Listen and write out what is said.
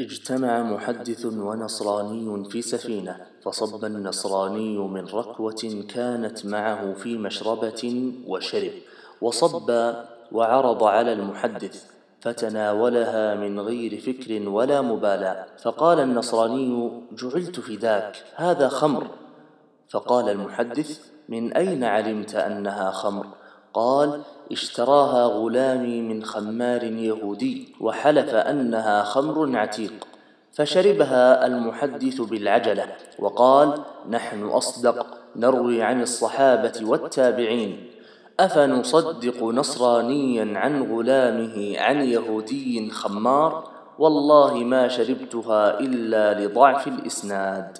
اجتمع محدث ونصراني في سفينة فصب النصراني من ركوة كانت معه في مشربة وشرب وصب وعرض على المحدث فتناولها من غير فكر ولا مبالاة. فقال النصراني جعلت فداك هذا خمر. فقال المحدث من أين علمت أنها خمر؟ قال اشتراها غلامي من خمار يهودي وحلف أنها خمر عتيق فشربها المحدث بالعجلة وقال نحن أصدق نروي عن الصحابة والتابعين أفنصدق نصرانيا عن غلامه عن يهودي خمار؟ والله ما شربتها إلا لضعف الإسناد.